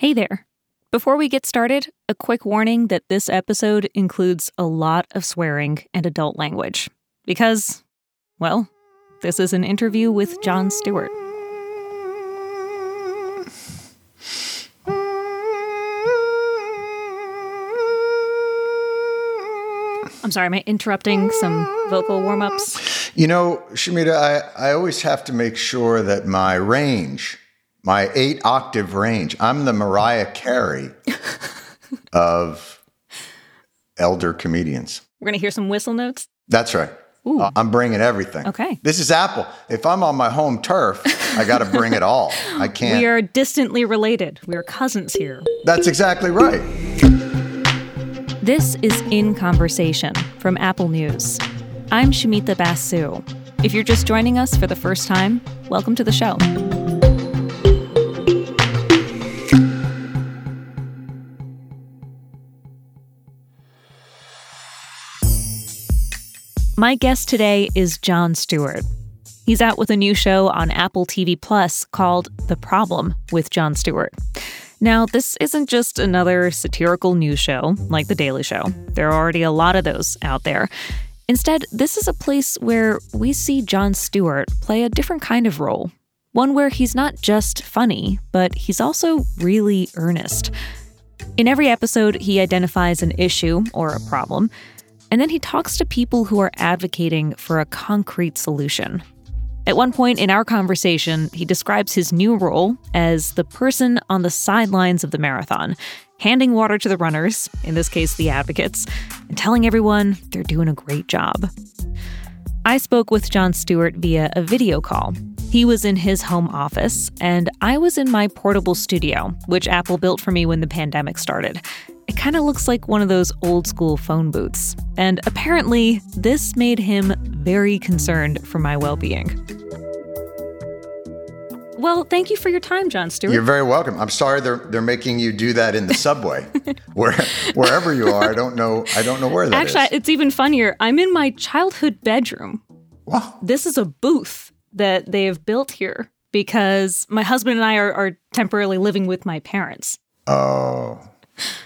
Hey there. Before we get started, a quick warning that this episode includes a lot of swearing and adult language. Because, well, this is an interview with Jon Stewart. I'm sorry, am I interrupting some vocal warm ups? You know, Shumita, I, I always have to make sure that my range, my eight octave range, I'm the Mariah Carey of elder comedians. We're going to hear some whistle notes. That's right. Uh, I'm bringing everything. Okay. This is Apple. If I'm on my home turf, I got to bring it all. I can't. We are distantly related. We are cousins here. That's exactly right. This is In Conversation from Apple News. I'm Shumita Basu. If you're just joining us for the first time, welcome to the show. My guest today is Jon Stewart. He's out with a new show on Apple TV Plus called The Problem with Jon Stewart. Now, this isn't just another satirical news show like The Daily Show. There are already a lot of those out there. Instead, this is a place where we see Jon Stewart play a different kind of role. One where he's not just funny, but he's also really earnest. In every episode, he identifies an issue or a problem, and then he talks to people who are advocating for a concrete solution. At one point in our conversation, he describes his new role as the person on the sidelines of the marathon, handing water to the runners, in this case the advocates, and telling everyone they're doing a great job. I spoke with Jon Stewart via a video call. He was in his home office, and I was in my portable studio, which Apple built for me when the pandemic started. It kind of looks like one of those old school phone booths. And apparently, this made him very concerned for my well being. Well, thank you for your time, Jon Stewart. You're very welcome. I'm sorry they're they're making you do that in the subway, where wherever you are. I don't know. I don't know where that Actually, is. it's even funnier. I'm in my childhood bedroom. Wow. This is a booth that they have built here because my husband and I are, are temporarily living with my parents. Oh,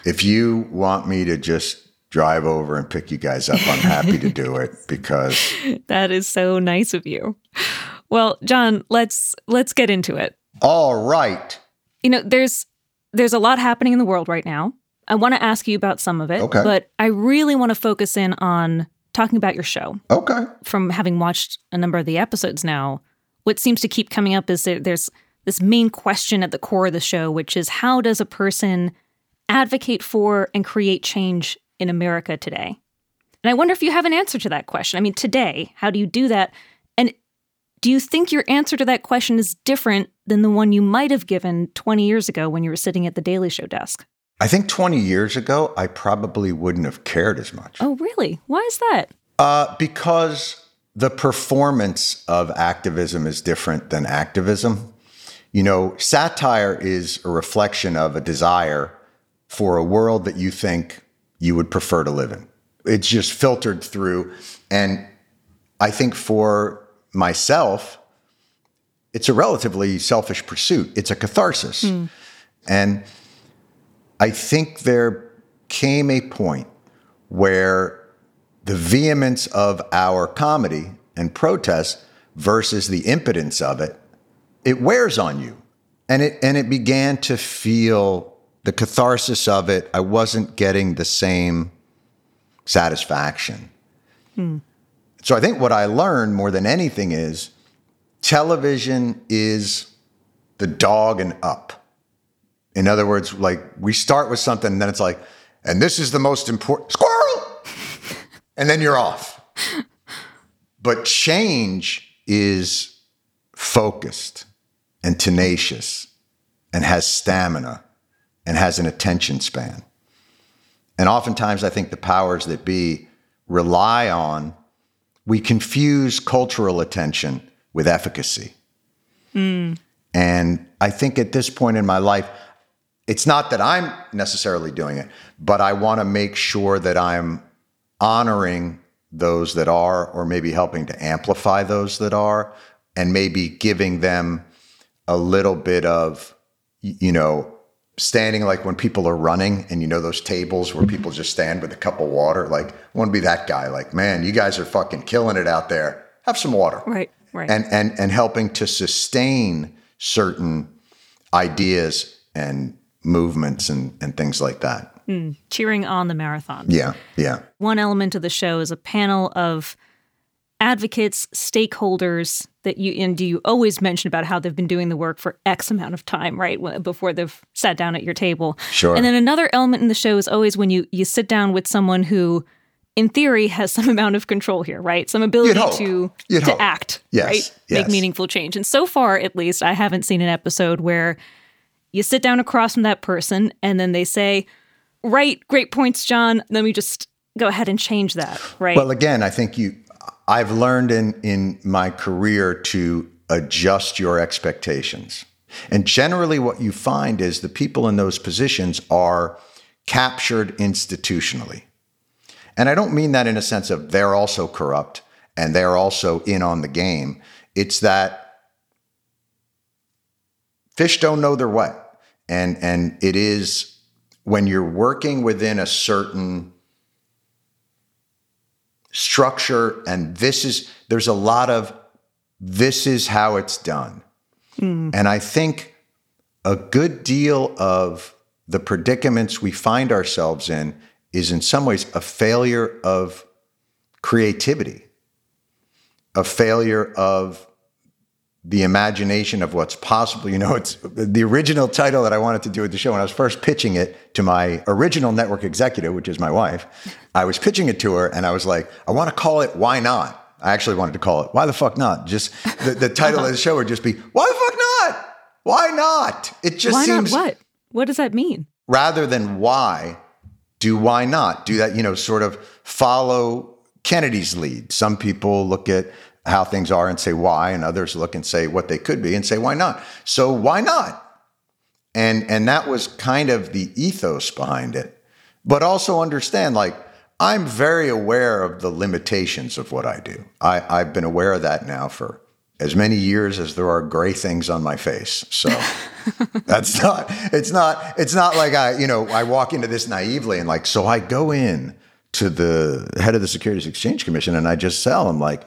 if you want me to just drive over and pick you guys up, I'm happy to do it because That is so nice of you. Well, Jon, let's let's get into it. all right. You know, there's there's a lot happening in the world right now. I want to ask you about some of it, Okay. but I really want to focus in on talking about your show. Okay. From having watched a number of the episodes now, what seems to keep coming up is that there's this main question at the core of the show, which is how does a person advocate for and create change in America today? And I wonder if you have an answer to that question. I mean, today, how do you do that? And do you think your answer to that question is different than the one you might have given 20 years ago when you were sitting at the Daily Show desk? I think 20 years ago, I probably wouldn't have cared as much. Oh, really? Why is that? Uh, because the performance of activism is different than activism. You know, satire is a reflection of a desire for a world that you think you would prefer to live in. It's just filtered through. And I think for myself, it's a relatively selfish pursuit. It's a catharsis. Hmm. And I think there came a point where the vehemence of our comedy and protest versus the impotence of it, it wears on you. And it and it began to feel the catharsis of it. I wasn't getting the same satisfaction. Hmm. So I think what I learned more than anything is television is the dog and up. In other words, like we start with something and then it's like, and this is the most important squirrel. and then you're off. But change is focused and tenacious and has stamina and has an attention span. And oftentimes I think the powers that be rely on, we confuse cultural attention with efficacy. Hmm. And I think at this point in my life, it's not that I'm necessarily doing it, but I want to make sure that I'm honoring those that are, or maybe helping to amplify those that are, and maybe giving them a little bit of, you know, standing like when people are running and you know those tables where people just stand with a cup of water. Like, I want to be that guy. Like, man, you guys are fucking killing it out there. Have some water. Right, right. And and and helping to sustain certain ideas and movements and, and things like that. Mm, cheering on the marathon. Yeah, yeah. One element of the show is a panel of advocates, stakeholders that you and do you always mention about how they've been doing the work for X amount of time, right? Before they've sat down at your table. Sure. And then another element in the show is always when you you sit down with someone who in theory has some amount of control here, right? Some ability to You'd to hope. act, Yes, right? yes. Make meaningful change. And so far, at least, I haven't seen an episode where you sit down across from that person and then they say, "Right, great points, Jon. Let me just go ahead and change that." Right? Well, again, I think you. I've learned in in my career to adjust your expectations, and generally, what you find is the people in those positions are captured institutionally, and I don't mean that in a sense of they're also corrupt and they're also in on the game. It's that fish don't know their way, and and it is when you're working within a certain structure and this is there's a lot of this is how it's done. Hmm. And i think a good deal of the predicaments we find ourselves in is in some ways a failure of creativity a failure of the imagination of what's possible. You know, it's the original title that I wanted to do with the show. When I was first pitching it to my original network executive, which is my wife, I was pitching it to her and I was like, I want to call it Why Not? I actually wanted to call it Why the Fuck Not? Just the, the title of the show would just be Why the Fuck Not? Why not? It just Why seems not what? What does that mean? rather than why, do why not? Do that, you know, sort of follow Kennedy's lead. Some people look at how things are and say why, and others look and say what they could be and say why not. So why not? And and that was kind of the ethos behind it. But also understand like I'm very aware of the limitations of what I do. I, I've been aware of that now for as many years as there are gray things on my face. So that's not it's not it's not like I, you know, I walk into this naively and like, so I go in to the head of the Securities Exchange Commission and I just sell I'm like,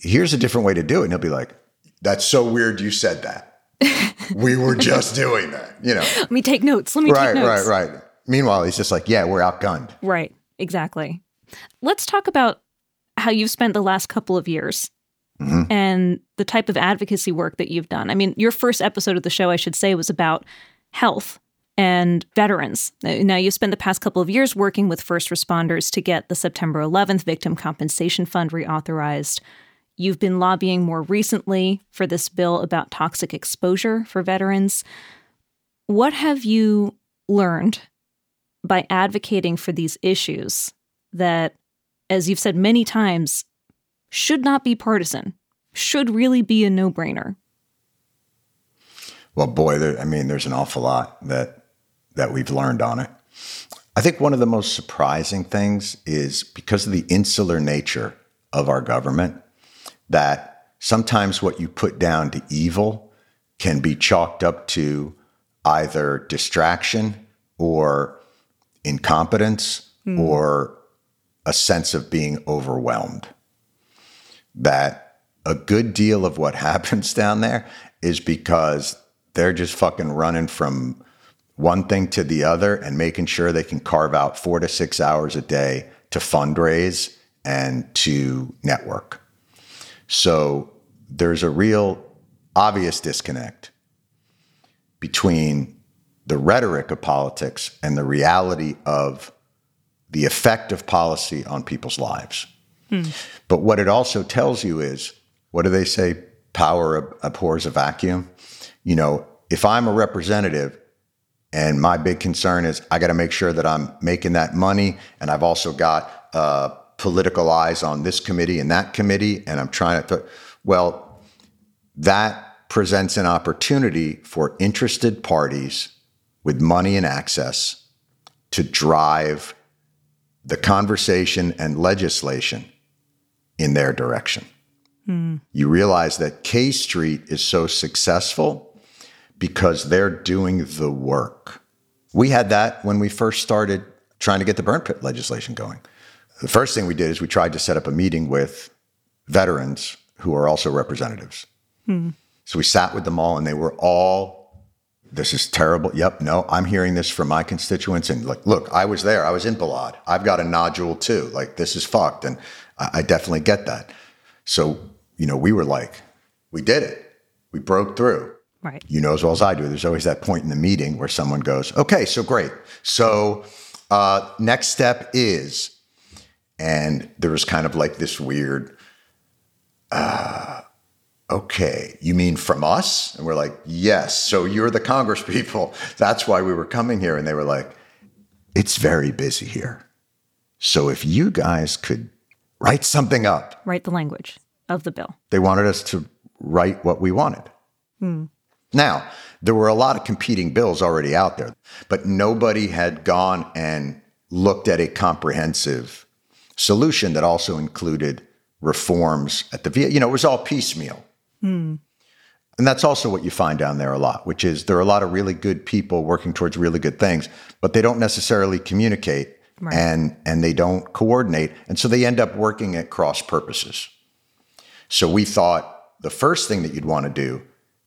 here's a different way to do it. And he'll be like, That's so weird you said that. we were just doing that, you know. Let me take notes. Let me Right, take notes. right, right. Right. Meanwhile, he's just like, Yeah, we're outgunned. Right, exactly. Let's talk about how you've spent the last couple of years Mm-hmm. and the type of advocacy work that you've done. I mean, your first episode of the show, I should say, was about health and veterans. Now, you've spent the past couple of years working with first responders to get the September 11th Victim Compensation Fund reauthorized. You've been lobbying more recently for this bill about toxic exposure for veterans. What have you learned by advocating for these issues that, as you've said many times, should not be partisan, should really be a no brainer? Well, boy, there, I mean, there's an awful lot that that we've learned on it. I think one of the most surprising things is because of the insular nature of our government, that sometimes what you put down to evil can be chalked up to either distraction or incompetence hmm. or a sense of being overwhelmed. That a good deal of what happens down there is because they're just fucking running from one thing to the other and making sure they can carve out four to six hours a day to fundraise and to network. So there's a real obvious disconnect between the rhetoric of politics and the reality of the effect of policy on people's lives. But what it also tells you is what do they say? Power ab- abhors a vacuum. You know, if I'm a representative and my big concern is I got to make sure that I'm making that money, and I've also got uh, political eyes on this committee and that committee, and I'm trying to, well, that presents an opportunity for interested parties with money and access to drive the conversation and legislation in their direction. Hmm. You realize that K Street is so successful because they're doing the work. We had that when we first started trying to get the burn pit legislation going. The first thing we did is we tried to set up a meeting with veterans who are also representatives. Hmm. So we sat with them all, and they were all, "This is terrible." Yep, no, I'm hearing this from my constituents, and like, look, I was there. I was in Balad. I've got a nodule too. Like, this is fucked, and I, I definitely get that. So, you know, we were like, we did it. We broke through. Right. You know as well as I do. There's always that point in the meeting where someone goes, "Okay, so great. So uh, next step is," and there was kind of like this weird. Uh, okay, you mean from us? And we're like, yes. So you're the Congress people. That's why we were coming here. And they were like, it's very busy here. So if you guys could write something up, write the language of the bill. They wanted us to write what we wanted. Hmm. Now, there were a lot of competing bills already out there, but nobody had gone and looked at a comprehensive solution that also included reforms at the VA. You know, it was all piecemeal. Hmm. And that's also what you find down there a lot, which is there are a lot of really good people working towards really good things, but they don't necessarily communicate right. and and they don't coordinate, and so they end up working at cross purposes. So we thought the first thing that you'd want to do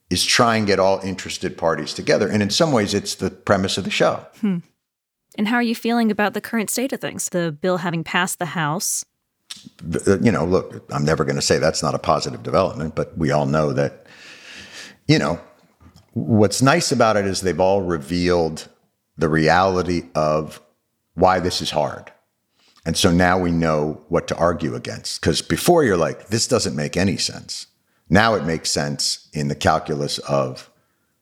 is try and get all interested parties together. And in some ways, it's the premise of the show. Hmm. And how are you feeling about the current state of things? The bill having passed the House? You know, look, I'm never going to say that's not a positive development, but we all know that, you know, what's nice about it is they've all revealed the reality of why this is hard. And so now we know what to argue against. Because before you're like, this doesn't make any sense. Now it makes sense in the calculus of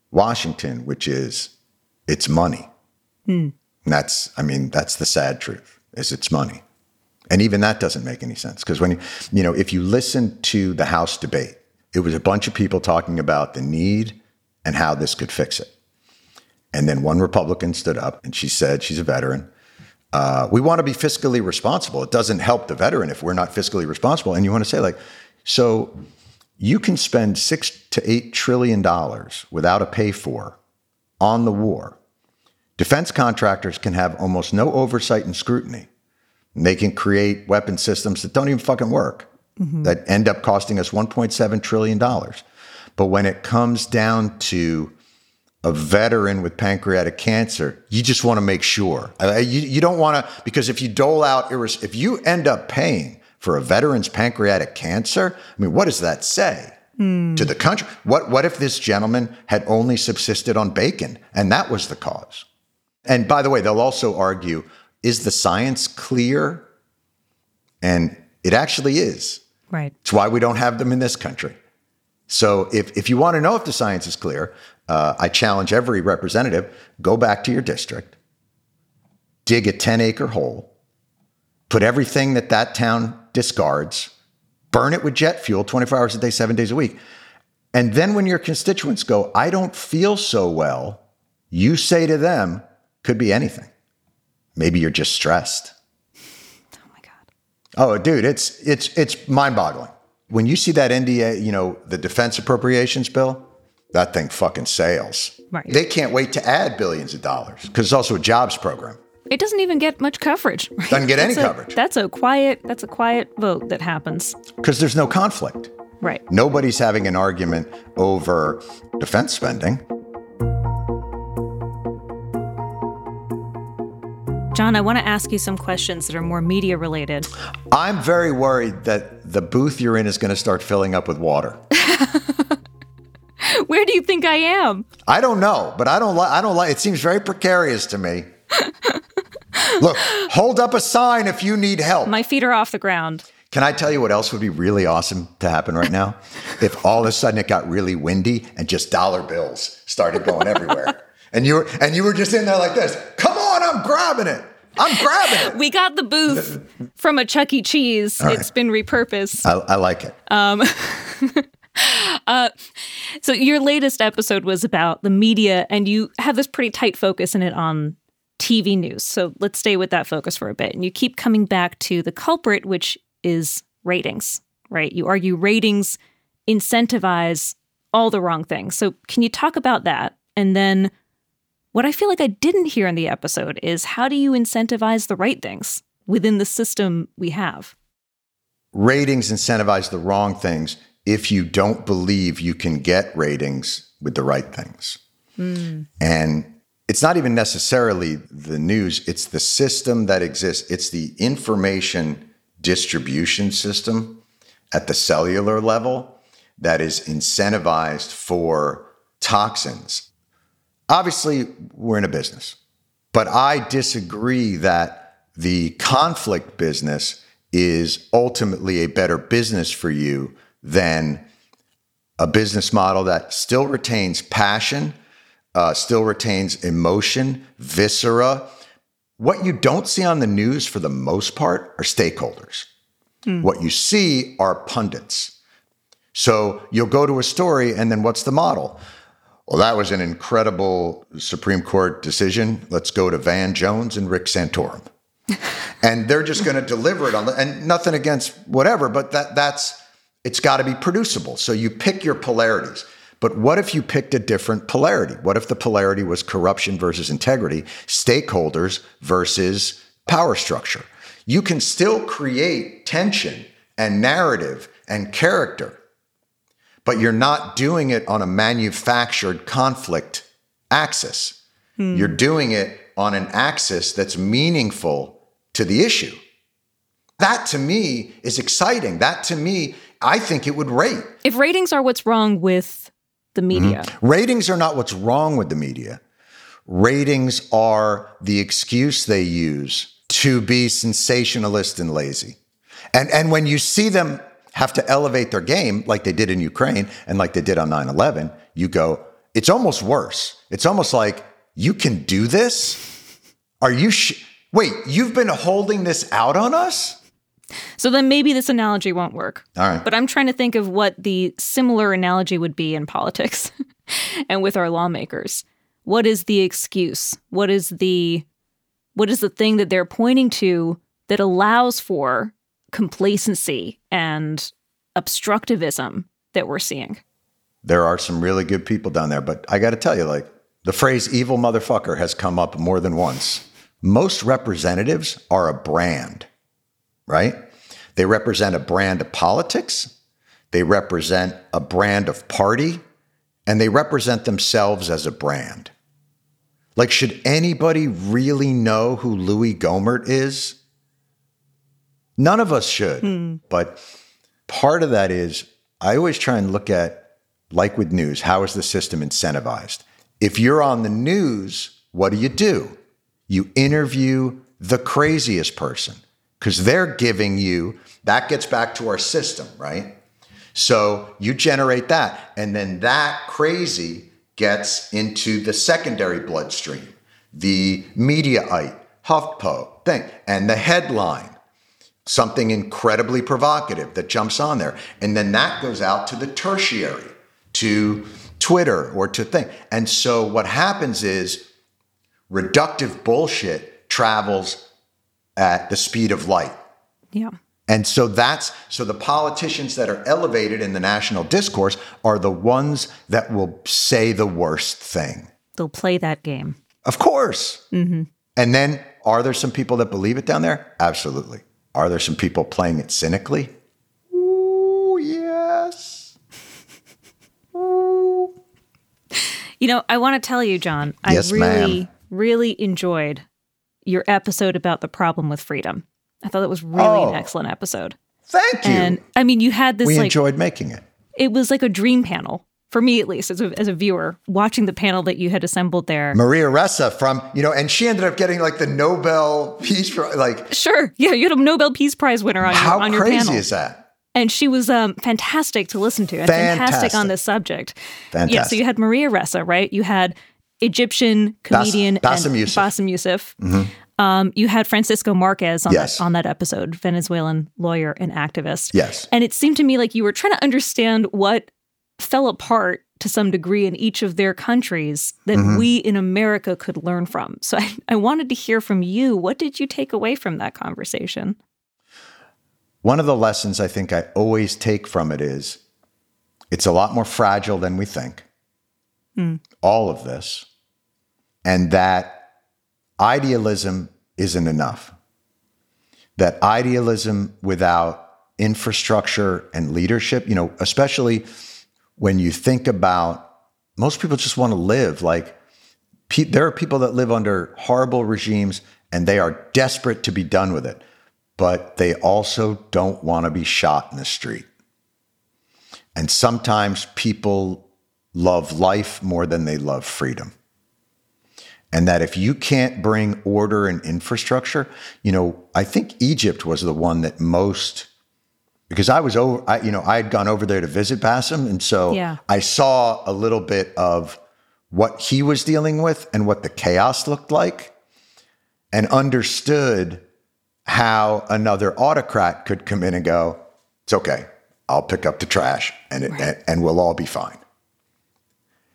Washington, which is it's money. Hmm. And that's, I mean, that's the sad truth is it's money. And even that doesn't make any sense because when you, you know, if you listen to the House debate, it was a bunch of people talking about the need and how this could fix it. And then one Republican stood up and she said, she's a veteran. Uh, we want to be fiscally responsible. It doesn't help the veteran if we're not fiscally responsible. And you want to say, like, so you can spend six to eight trillion dollars without a pay for on the war. Defense contractors can have almost no oversight and scrutiny. And they can create weapon systems that don't even fucking work, mm-hmm. that end up costing us $1.7 trillion. But when it comes down to a veteran with pancreatic cancer, you just want to make sure. You, you don't want to, because if you dole out, if you end up paying for a veteran's pancreatic cancer? I mean, what does that say? Mm. To the country, what what if this gentleman had only subsisted on bacon and that was the cause? And by the way, they'll also argue is the science clear? And it actually is. Right. It's why we don't have them in this country. So if, if you want to know if the science is clear, uh, I challenge every representative go back to your district, dig a 10 acre hole, put everything that that town discards, burn it with jet fuel 24 hours a day, seven days a week. And then when your constituents go, I don't feel so well, you say to them, could be anything. Maybe you're just stressed. Oh my God. Oh, dude, it's it's it's mind-boggling. When you see that NDA, you know, the defense appropriations bill, that thing fucking sails. Right. They can't wait to add billions of dollars because it's also a jobs program. It doesn't even get much coverage. Right? Doesn't get any that's coverage. That's a quiet. That's a quiet vote that happens. Because there's no conflict. Right. Nobody's having an argument over defense spending. Jon, I want to ask you some questions that are more media related. I'm very worried that the booth you're in is going to start filling up with water. Where do you think I am? I don't know, but I don't like I don't like it seems very precarious to me. Look, hold up a sign if you need help. My feet are off the ground. Can I tell you what else would be really awesome to happen right now? if all of a sudden it got really windy and just dollar bills started going everywhere. And you were and you were just in there like this. Come on, I'm grabbing it. I'm grabbing it. We got the booth from a Chuck E. Cheese. Right. It's been repurposed. I, I like it. Um, uh, so your latest episode was about the media, and you have this pretty tight focus in it on TV news. So let's stay with that focus for a bit. And you keep coming back to the culprit, which is ratings, right? You argue ratings incentivize all the wrong things. So can you talk about that? And then What I feel like I didn't hear in the episode is how do you incentivize the right things within the system we have? Ratings incentivize the wrong things if you don't believe you can get ratings with the right things. Mm. And it's not even necessarily the news, it's the system that exists, it's the information distribution system at the cellular level that is incentivized for toxins. Obviously, we're in a business, but I disagree that the conflict business is ultimately a better business for you than a business model that still retains passion, uh, still retains emotion, viscera. What you don't see on the news for the most part are stakeholders. Hmm. What you see are pundits. So you'll go to a story, and then what's the model? Well, that was an incredible Supreme Court decision. Let's go to Van Jones and Rick Santorum. and they're just going to deliver it on the, and nothing against whatever, but that that's it's got to be producible. So you pick your polarities. But what if you picked a different polarity? What if the polarity was corruption versus integrity, stakeholders versus power structure? You can still create tension and narrative and character, but you're not doing it on a manufactured conflict axis. Hmm. You're doing it on an axis that's meaningful to the issue. That to me is exciting. That to me I think it would rate. If ratings are what's wrong with the media, mm-hmm. ratings are not what's wrong with the media. Ratings are the excuse they use to be sensationalist and lazy. And, and when you see them have to elevate their game, like they did in Ukraine and like they did on 9 11, you go, it's almost worse. It's almost like, you can do this? Are you, sh- wait, you've been holding this out on us? So then maybe this analogy won't work. All right. But I'm trying to think of what the similar analogy would be in politics and with our lawmakers. What is the excuse? What is the what is the thing that they're pointing to that allows for complacency and obstructivism that we're seeing? There are some really good people down there, but I got to tell you like the phrase evil motherfucker has come up more than once. Most representatives are a brand right? They represent a brand of politics, they represent a brand of party, and they represent themselves as a brand. Like, should anybody really know who Louis Gohmert is? None of us should. Hmm. But part of that is I always try and look at, like with news, how is the system incentivized? If you're on the news, what do you do? You interview the craziest person because they're giving you that gets back to our system, right? So you generate that, and then that crazy gets into the secondary bloodstream, the Mediaite, HuffPo thing, and the headline, something incredibly provocative that jumps on there. And then that goes out to the tertiary, to Twitter or to thing. And so what happens is reductive bullshit travels at the speed of light. Yeah. And so that's so the politicians that are elevated in the national discourse are the ones that will say the worst thing. They'll play that game. Of course. Mm-hmm. And then are there some people that believe it down there? Absolutely. Are there some people playing it cynically? Ooh, yes. Ooh. You know, I want to tell you, Jon, yes, I really, ma'am. really enjoyed your episode about the problem with freedom. I thought that was really oh, an excellent episode. Thank you. And I mean, you had this. We like, enjoyed making it. It was like a dream panel for me, at least, as a, as a viewer, watching the panel that you had assembled there. Maria Ressa from you know, and she ended up getting like the Nobel Peace Prize. Like, sure, yeah, you had a Nobel Peace Prize winner on how your, on your crazy panel. is that? And she was um, fantastic to listen to and fantastic. fantastic on this subject. Fantastic. Yeah, so you had Maria Ressa, right? You had Egyptian comedian Bas- Bassem Youssef. Bassem Youssef. Mm-hmm. Um, you had Francisco Marquez on, yes. that, on that episode, Venezuelan lawyer and activist. Yes. And it seemed to me like you were trying to understand what fell apart to some degree in each of their countries that mm-hmm. we in America could learn from. So I, I wanted to hear from you. What did you take away from that conversation? One of the lessons I think I always take from it is it's a lot more fragile than we think. Mm. All of this. and that idealism isn't enough. That idealism without infrastructure and leadership, you know, especially when you think about most people just want to live like pe- there are people that live under horrible regimes and they are desperate to be done with it, but they also don't want to be shot in the street. And sometimes people love life more than they love freedom. And that if you can't bring order and infrastructure, you know, I think Egypt was the one that most because I was over, I, you know, I had gone over there to visit Bassem, and so Yeah. I saw a little bit of what he was dealing with and what the chaos looked like, and understood how another autocrat could come in and go, "It's okay, I'll pick up the trash, and it, and, and we'll all be fine."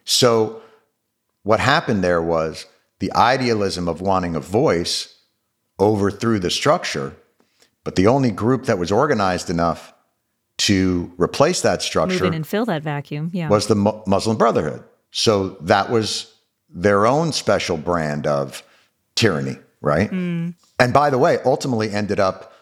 So, what happened there was the idealism of wanting a voice overthrew the structure, but the only group that was organized enough to replace that Move structure in and fill that vacuum. Yeah. was the Mu- Muslim Brotherhood. So that was their own special brand of tyranny, right? Mm. And by the way, ultimately ended up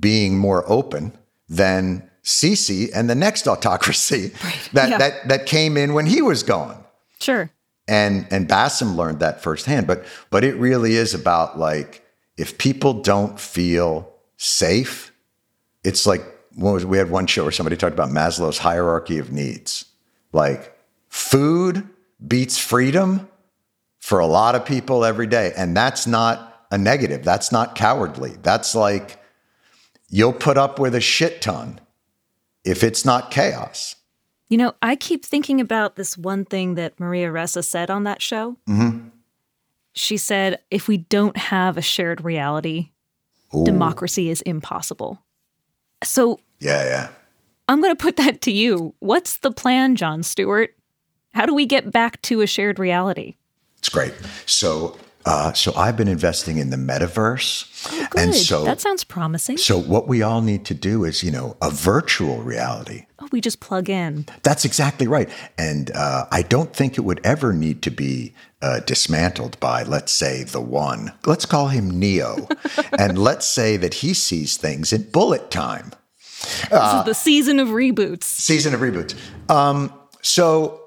being more open than Sisi and the next autocracy that, Yeah. that that came in when he was gone sure. and and Bassem learned that firsthand. But but it really is about like if people don't feel safe, it's like was, we had one show where somebody talked about Maslow's hierarchy of needs. Like food beats freedom for a lot of people every day, and that's not a negative. That's not cowardly. That's like you'll put up with a shit ton if it's not chaos. You know, I keep thinking about this one thing that Maria Ressa said on that show. Mm-hmm. She said, if we don't have a shared reality, democracy is impossible. So Yeah, yeah. I'm going to put that to you. What's the plan, Jon Stewart? How do we get back to a shared reality? It's great. So, uh, so I've been investing in the metaverse, and Good. so that sounds promising. so what we all need to do is, you know, a virtual reality. Oh, we just plug in. That's exactly right. And uh, I don't think it would ever need to be uh, dismantled by, let's say, the one. Let's call him Neo, and let's say that he sees things in bullet time. this is the season of reboots. season of reboots. Um, so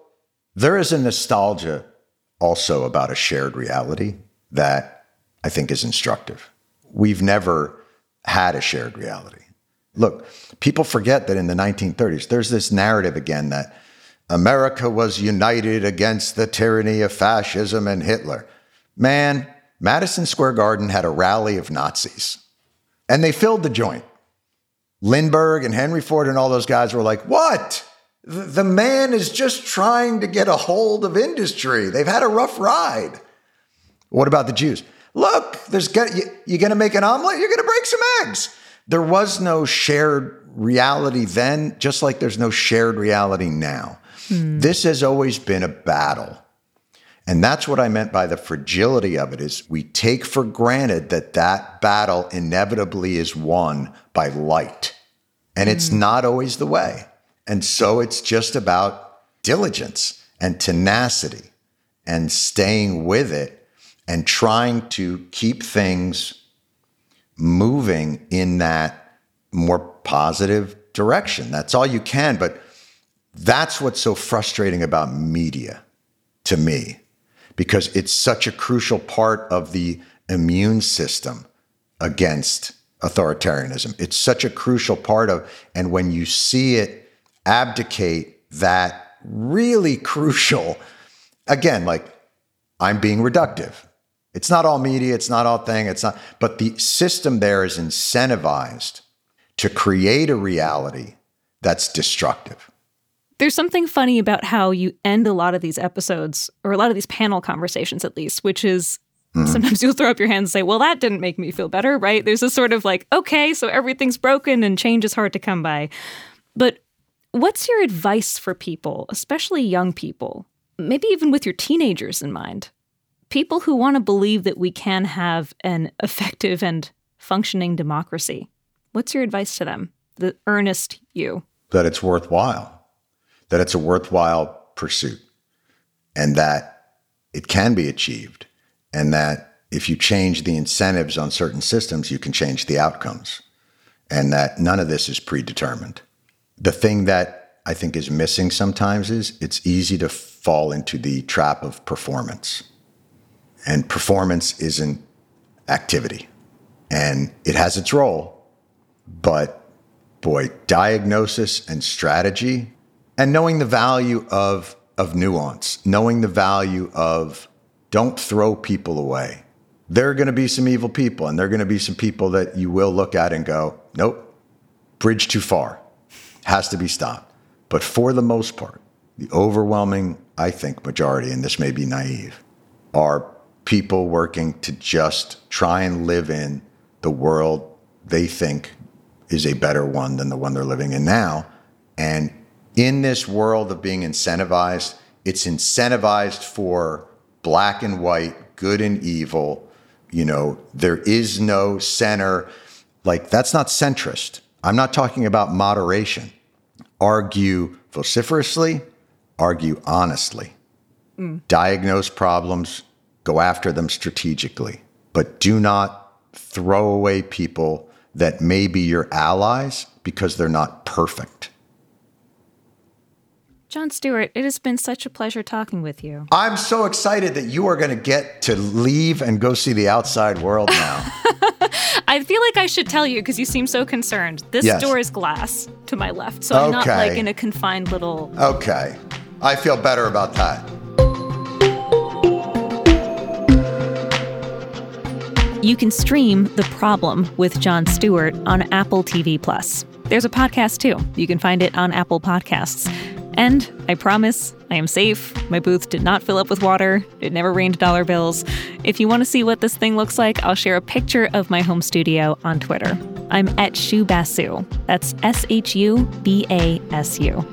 there is a nostalgia also about a shared reality that I think is instructive. We've never had a shared reality. Look, people forget that in the 1930s, there's this narrative again that America was united against the tyranny of fascism and Hitler. Man, Madison Square Garden had a rally of Nazis, and they filled the joint. Lindbergh and Henry Ford and all those guys were like, what? The man is just trying to get a hold of industry. They've had a rough ride. What about the Jews? Look, there's you're going to make an omelet, you're going to break some eggs. There was no shared reality then, just like there's no shared reality now. Hmm. This has always been a battle. And that's what I meant by the fragility of it is we take for granted that that battle inevitably is won by light. And it's hmm. not always the way. And so it's just about diligence and tenacity and staying with it and trying to keep things moving in that more positive direction. That's all you can. But that's what's so frustrating about media to me, because it's such a crucial part of the immune system against authoritarianism. It's such a crucial part of, and when you see it abdicate that really crucial, again, like I'm being reductive. It's not all media, it's not all thing, it's not, but the system there is incentivized to create a reality that's destructive. There's something funny about how you end a lot of these episodes, or a lot of these panel conversations at least, which is mm-hmm. sometimes you'll throw up your hands and say, Well, that didn't make me feel better, right? There's a sort of like, okay, so everything's broken and change is hard to come by. But what's your advice for people, especially young people, maybe even with your teenagers in mind? People who want to believe that we can have an effective and functioning democracy. What's your advice to them? The earnest you. that it's worthwhile, that it's a worthwhile pursuit, and that it can be achieved and that if you change the incentives on certain systems, you can change the outcomes, and that none of this is predetermined. The thing that I think is missing sometimes is it's easy to fall into the trap of performance. And performance isn't activity, and it has its role, but boy, diagnosis and strategy, and knowing the value of, of nuance, knowing the value of don't throw people away. There are going to be some evil people and there are going to be some people that you will look at and go, nope, bridge too far, has to be stopped. But for the most part, the overwhelming, I think, majority, and this may be naive, are people working to just try and live in the world they think is a better one than the one they're living in now. And in this world of being incentivized, it's incentivized for black and white, good and evil, you know, there is no center. Like, that's not centrist. I'm not talking about moderation. Argue vociferously, argue honestly. Mm. Diagnose problems, go after them strategically, but do not throw away people that may be your allies because they're not perfect. Jon Stewart, it has been such a pleasure talking with you. I'm so excited that you are going to get to leave and go see the outside world now. I feel like I should tell you because you seem so concerned. This yes. door is glass to my left, so I'm not like in a confined little. Okay. I feel better about that. You can stream The Problem with Jon Stewart on Apple TV Plus. There's a podcast too. You can find it on Apple Podcasts. And I promise I am safe. My booth did not fill up with water. It never rained dollar bills. If you want to see what this thing looks like, I'll share a picture of my home studio on Twitter. I'm at Shu Basu. That's S H U B A S U.